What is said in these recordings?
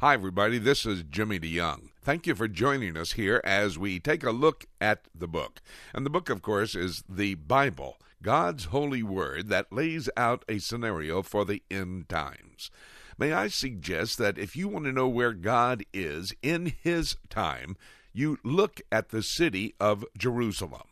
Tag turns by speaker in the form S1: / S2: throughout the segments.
S1: Hi, everybody. This is Jimmy DeYoung. Thank you for joining us here as we take a look at the book. And the book, of course, is the Bible, God's holy word that lays out a scenario for the end times. May I suggest that if you want to know where God is in His time, you look at the city of Jerusalem.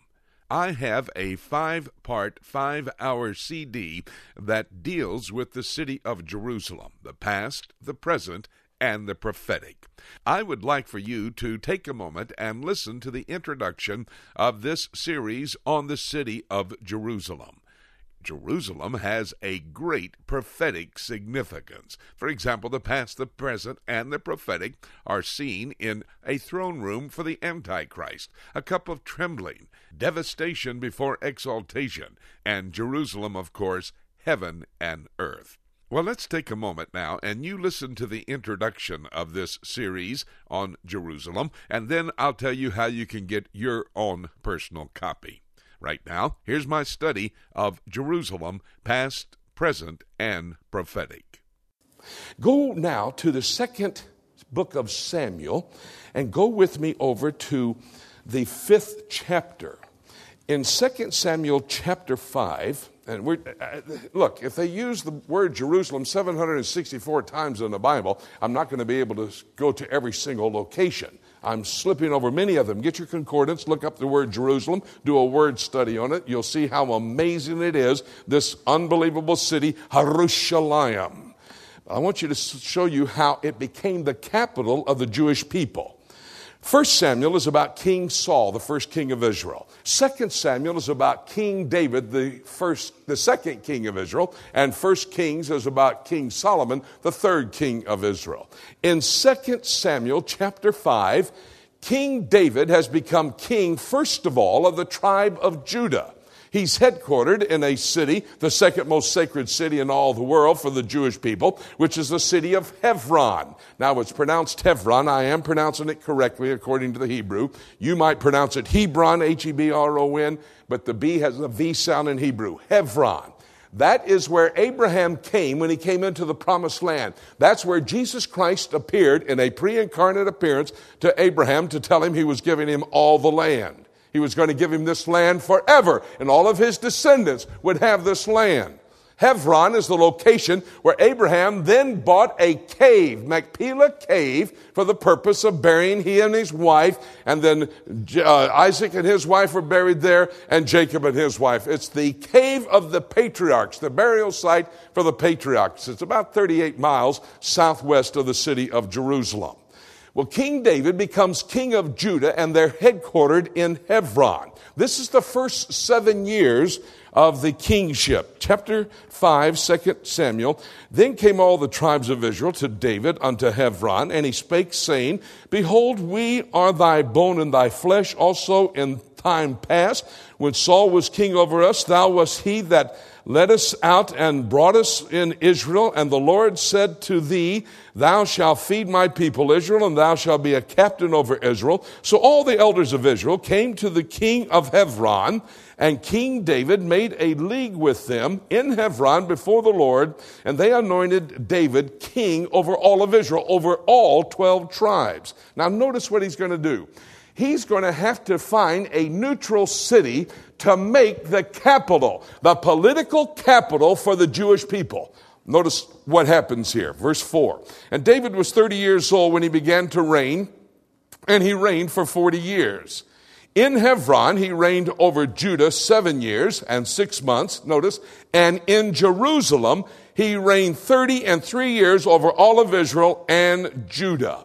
S1: I have a five part, five hour CD that deals with the city of Jerusalem, the past, the present, and the prophetic. I would like for you to take a moment and listen to the introduction of this series on the city of Jerusalem. Jerusalem has a great prophetic significance. For example, the past, the present, and the prophetic are seen in a throne room for the Antichrist, a cup of trembling, devastation before exaltation, and Jerusalem, of course, heaven and earth. Well, let's take a moment now and you listen to the introduction of this series on Jerusalem, and then I'll tell you how you can get your own personal copy. Right now, here's my study of Jerusalem, past, present, and prophetic.
S2: Go now to the second book of Samuel and go with me over to the fifth chapter. In 2 Samuel chapter 5, and we're, uh, look, if they use the word Jerusalem 764 times in the Bible, I'm not going to be able to go to every single location. I'm slipping over many of them. Get your concordance, look up the word Jerusalem, do a word study on it. You'll see how amazing it is, this unbelievable city, Jerusalem. I want you to show you how it became the capital of the Jewish people. First Samuel is about King Saul, the first king of Israel. Second Samuel is about King David, the first, the second king of Israel. And First Kings is about King Solomon, the third king of Israel. In Second Samuel chapter 5, King David has become king, first of all, of the tribe of Judah. He's headquartered in a city, the second most sacred city in all the world for the Jewish people, which is the city of Hebron. Now, it's pronounced Hebron. I am pronouncing it correctly according to the Hebrew. You might pronounce it Hebron, H E B R O N, but the B has a V sound in Hebrew. Hebron. That is where Abraham came when he came into the promised land. That's where Jesus Christ appeared in a pre incarnate appearance to Abraham to tell him he was giving him all the land. He was going to give him this land forever, and all of his descendants would have this land. Hebron is the location where Abraham then bought a cave, Machpelah Cave, for the purpose of burying he and his wife. And then uh, Isaac and his wife were buried there, and Jacob and his wife. It's the cave of the patriarchs, the burial site for the patriarchs. It's about 38 miles southwest of the city of Jerusalem. Well, King David becomes king of Judah, and they're headquartered in Hebron. This is the first seven years of the kingship. Chapter 5, 2 Samuel. Then came all the tribes of Israel to David unto Hebron, and he spake, saying, Behold, we are thy bone and thy flesh. Also in time past, when Saul was king over us, thou wast he that led us out and brought us in Israel. And the Lord said to thee, Thou shalt feed my people Israel, and thou shalt be a captain over Israel. So all the elders of Israel came to the king of Hebron, and King David made a league with them in Hebron before the Lord, and they anointed David king over all of Israel, over all 12 tribes. Now, notice what he's going to do he's going to have to find a neutral city to make the capital, the political capital for the Jewish people. Notice what happens here. Verse 4. And David was 30 years old when he began to reign, and he reigned for 40 years. In Hebron, he reigned over Judah seven years and six months, notice, and in Jerusalem, he reigned 30 and three years over all of Israel and Judah.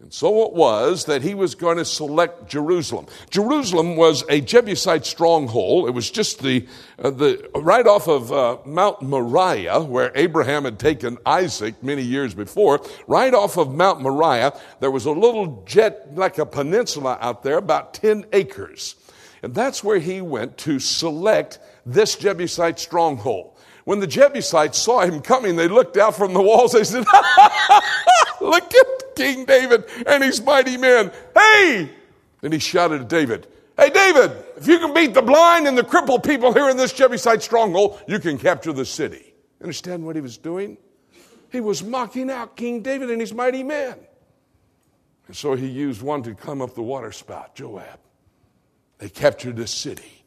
S2: And so it was that he was going to select Jerusalem. Jerusalem was a Jebusite stronghold. It was just the, uh, the right off of uh, Mount Moriah, where Abraham had taken Isaac many years before. Right off of Mount Moriah, there was a little jet, like a peninsula out there, about 10 acres. And that's where he went to select this Jebusite stronghold. When the Jebusites saw him coming, they looked out from the walls. They said, Look at King David and his mighty men. Hey! And he shouted at David, Hey, David, if you can beat the blind and the crippled people here in this Jebusite stronghold, you can capture the city. Understand what he was doing? He was mocking out King David and his mighty men. And so he used one to come up the water spout, Joab. They captured a city.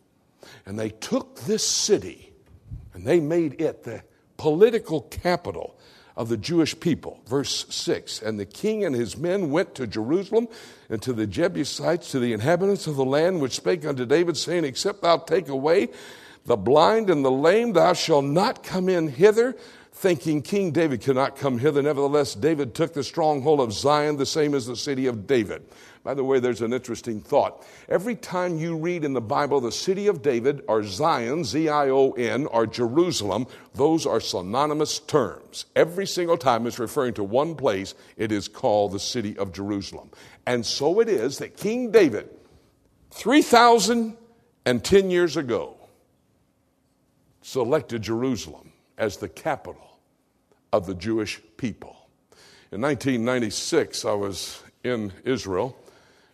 S2: And they took this city and they made it the political capital of the Jewish people. Verse 6 And the king and his men went to Jerusalem and to the Jebusites, to the inhabitants of the land, which spake unto David, saying, Except thou take away the blind and the lame, thou shalt not come in hither. Thinking King David cannot come hither. Nevertheless, David took the stronghold of Zion, the same as the city of David. By the way, there's an interesting thought. Every time you read in the Bible the city of David or Zion, Z I O N, or Jerusalem, those are synonymous terms. Every single time it's referring to one place, it is called the city of Jerusalem. And so it is that King David, 3,010 years ago, selected Jerusalem as the capital of the Jewish people. In 1996, I was in Israel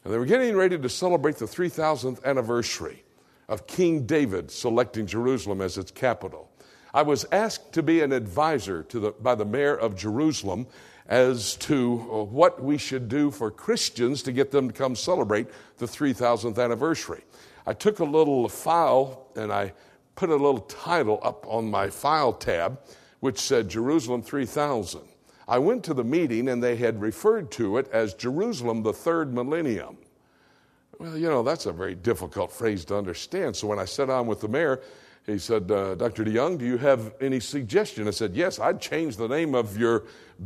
S2: and they were getting ready to celebrate the 3000th anniversary of King David selecting Jerusalem as its capital. I was asked to be an advisor to the, by the mayor of Jerusalem as to uh, what we should do for Christians to get them to come celebrate the 3000th anniversary. I took a little file and I put a little title up on my file tab which said Jerusalem 3000. I went to the meeting and they had referred to it as Jerusalem, the third millennium. Well, you know, that's a very difficult phrase to understand. So when I sat down with the mayor, he said, uh, Dr. DeYoung, do you have any suggestion? I said, Yes, I'd change the name of your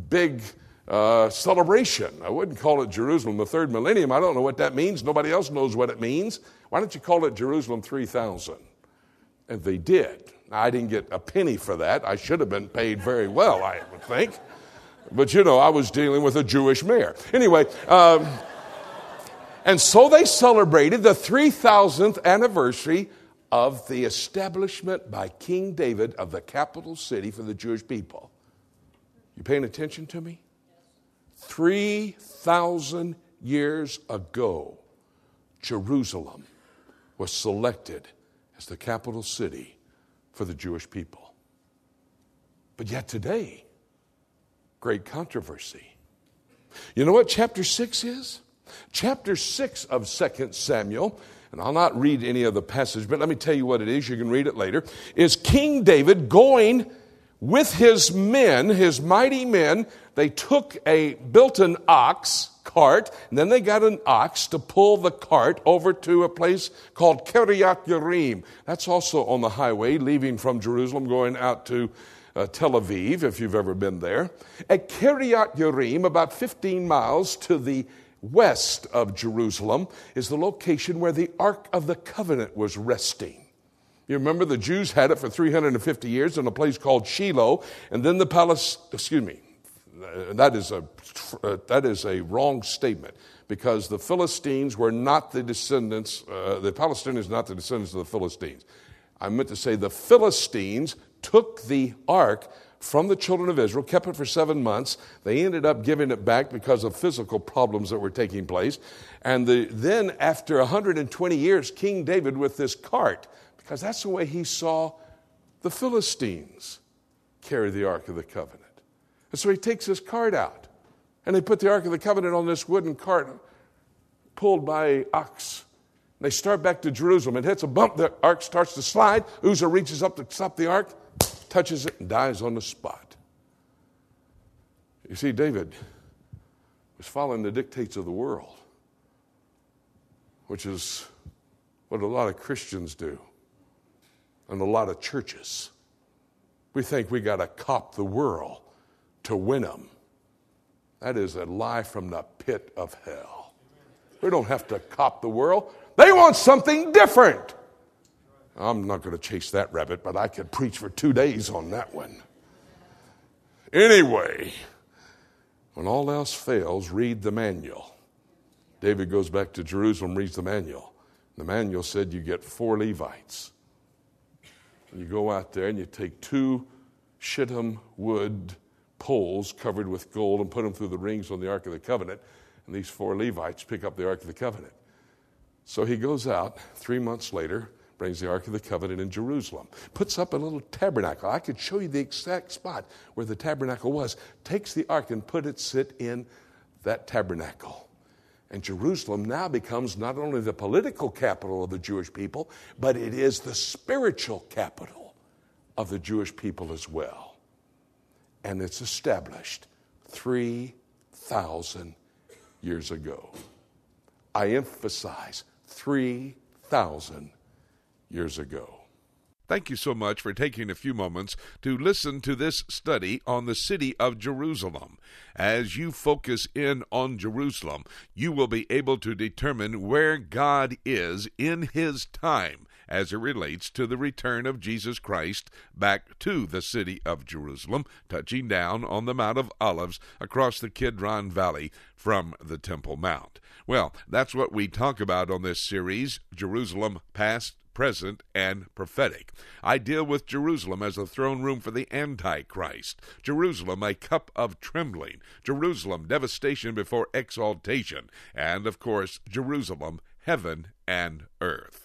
S2: big uh, celebration. I wouldn't call it Jerusalem, the third millennium. I don't know what that means. Nobody else knows what it means. Why don't you call it Jerusalem 3000? And they did. I didn't get a penny for that. I should have been paid very well, I would think. But you know, I was dealing with a Jewish mayor. Anyway, um, and so they celebrated the 3000th anniversary of the establishment by King David of the capital city for the Jewish people. You paying attention to me? 3,000 years ago, Jerusalem was selected as the capital city for the Jewish people. But yet today, great controversy. You know what chapter 6 is? Chapter 6 of 2 Samuel, and I'll not read any of the passage, but let me tell you what it is. You can read it later. Is King David going with his men, his mighty men. They took a, built an ox cart, and then they got an ox to pull the cart over to a place called Kiryat Yerim. That's also on the highway leaving from Jerusalem, going out to uh, Tel Aviv, if you've ever been there. At Kiryat Yerim, about 15 miles to the west of Jerusalem, is the location where the Ark of the Covenant was resting. You remember the Jews had it for 350 years in a place called Shiloh, and then the palace, excuse me, that is a, that is a wrong statement because the Philistines were not the descendants, uh, the Palestinians not the descendants of the Philistines. I meant to say the Philistines took the ark from the children of Israel, kept it for seven months. They ended up giving it back because of physical problems that were taking place. And the, then, after 120 years, King David with this cart, because that's the way he saw the Philistines carry the Ark of the Covenant. And so he takes his cart out, and they put the Ark of the Covenant on this wooden cart pulled by ox. They start back to Jerusalem. It hits a bump, the ark starts to slide. Uzzah reaches up to stop the ark touches it and dies on the spot. You see, David was following the dictates of the world, which is what a lot of Christians do and a lot of churches. We think we got to cop the world to win them. That is a lie from the pit of hell. We don't have to cop the world. They want something different. I'm not going to chase that rabbit, but I could preach for two days on that one. Anyway, when all else fails, read the manual. David goes back to Jerusalem, reads the manual. The manual said you get four Levites. You go out there and you take two shittim wood poles covered with gold and put them through the rings on the Ark of the Covenant. And these four Levites pick up the Ark of the Covenant. So he goes out three months later brings the Ark of the Covenant in Jerusalem, puts up a little tabernacle. I could show you the exact spot where the tabernacle was. Takes the ark and put it sit in that tabernacle. And Jerusalem now becomes not only the political capital of the Jewish people, but it is the spiritual capital of the Jewish people as well. And it's established 3,000 years ago. I emphasize 3,000 years ago.
S1: Thank you so much for taking a few moments to listen to this study on the city of Jerusalem. As you focus in on Jerusalem, you will be able to determine where God is in His time as it relates to the return of Jesus Christ back to the city of Jerusalem, touching down on the Mount of Olives across the Kidron Valley from the Temple Mount. Well, that's what we talk about on this series Jerusalem Past, present, and prophetic. I deal with Jerusalem as a throne room for the Antichrist, Jerusalem a cup of trembling, Jerusalem devastation before exaltation, and of course, Jerusalem heaven and earth.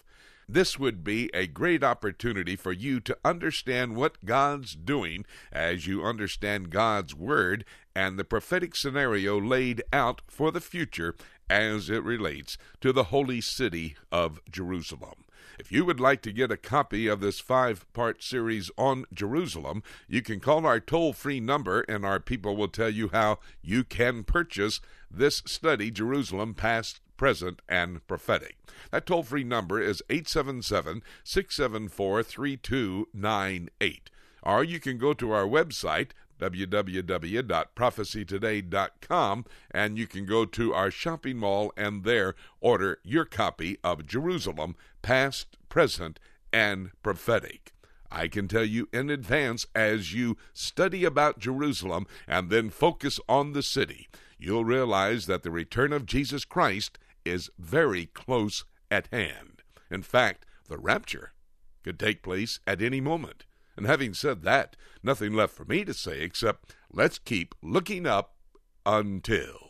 S1: This would be a great opportunity for you to understand what God's doing as you understand God's Word and the prophetic scenario laid out for the future as it relates to the holy city of Jerusalem. If you would like to get a copy of this five part series on Jerusalem, you can call our toll free number and our people will tell you how you can purchase this study, Jerusalem Past, Present, and Prophetic. That toll free number is 877 674 3298. Or you can go to our website, www.prophecytoday.com, and you can go to our shopping mall and there order your copy of Jerusalem, Past, Present, and Prophetic. I can tell you in advance as you study about Jerusalem and then focus on the city, you'll realize that the return of Jesus Christ is very close at hand. In fact, the rapture could take place at any moment. And having said that, nothing left for me to say except let's keep looking up until.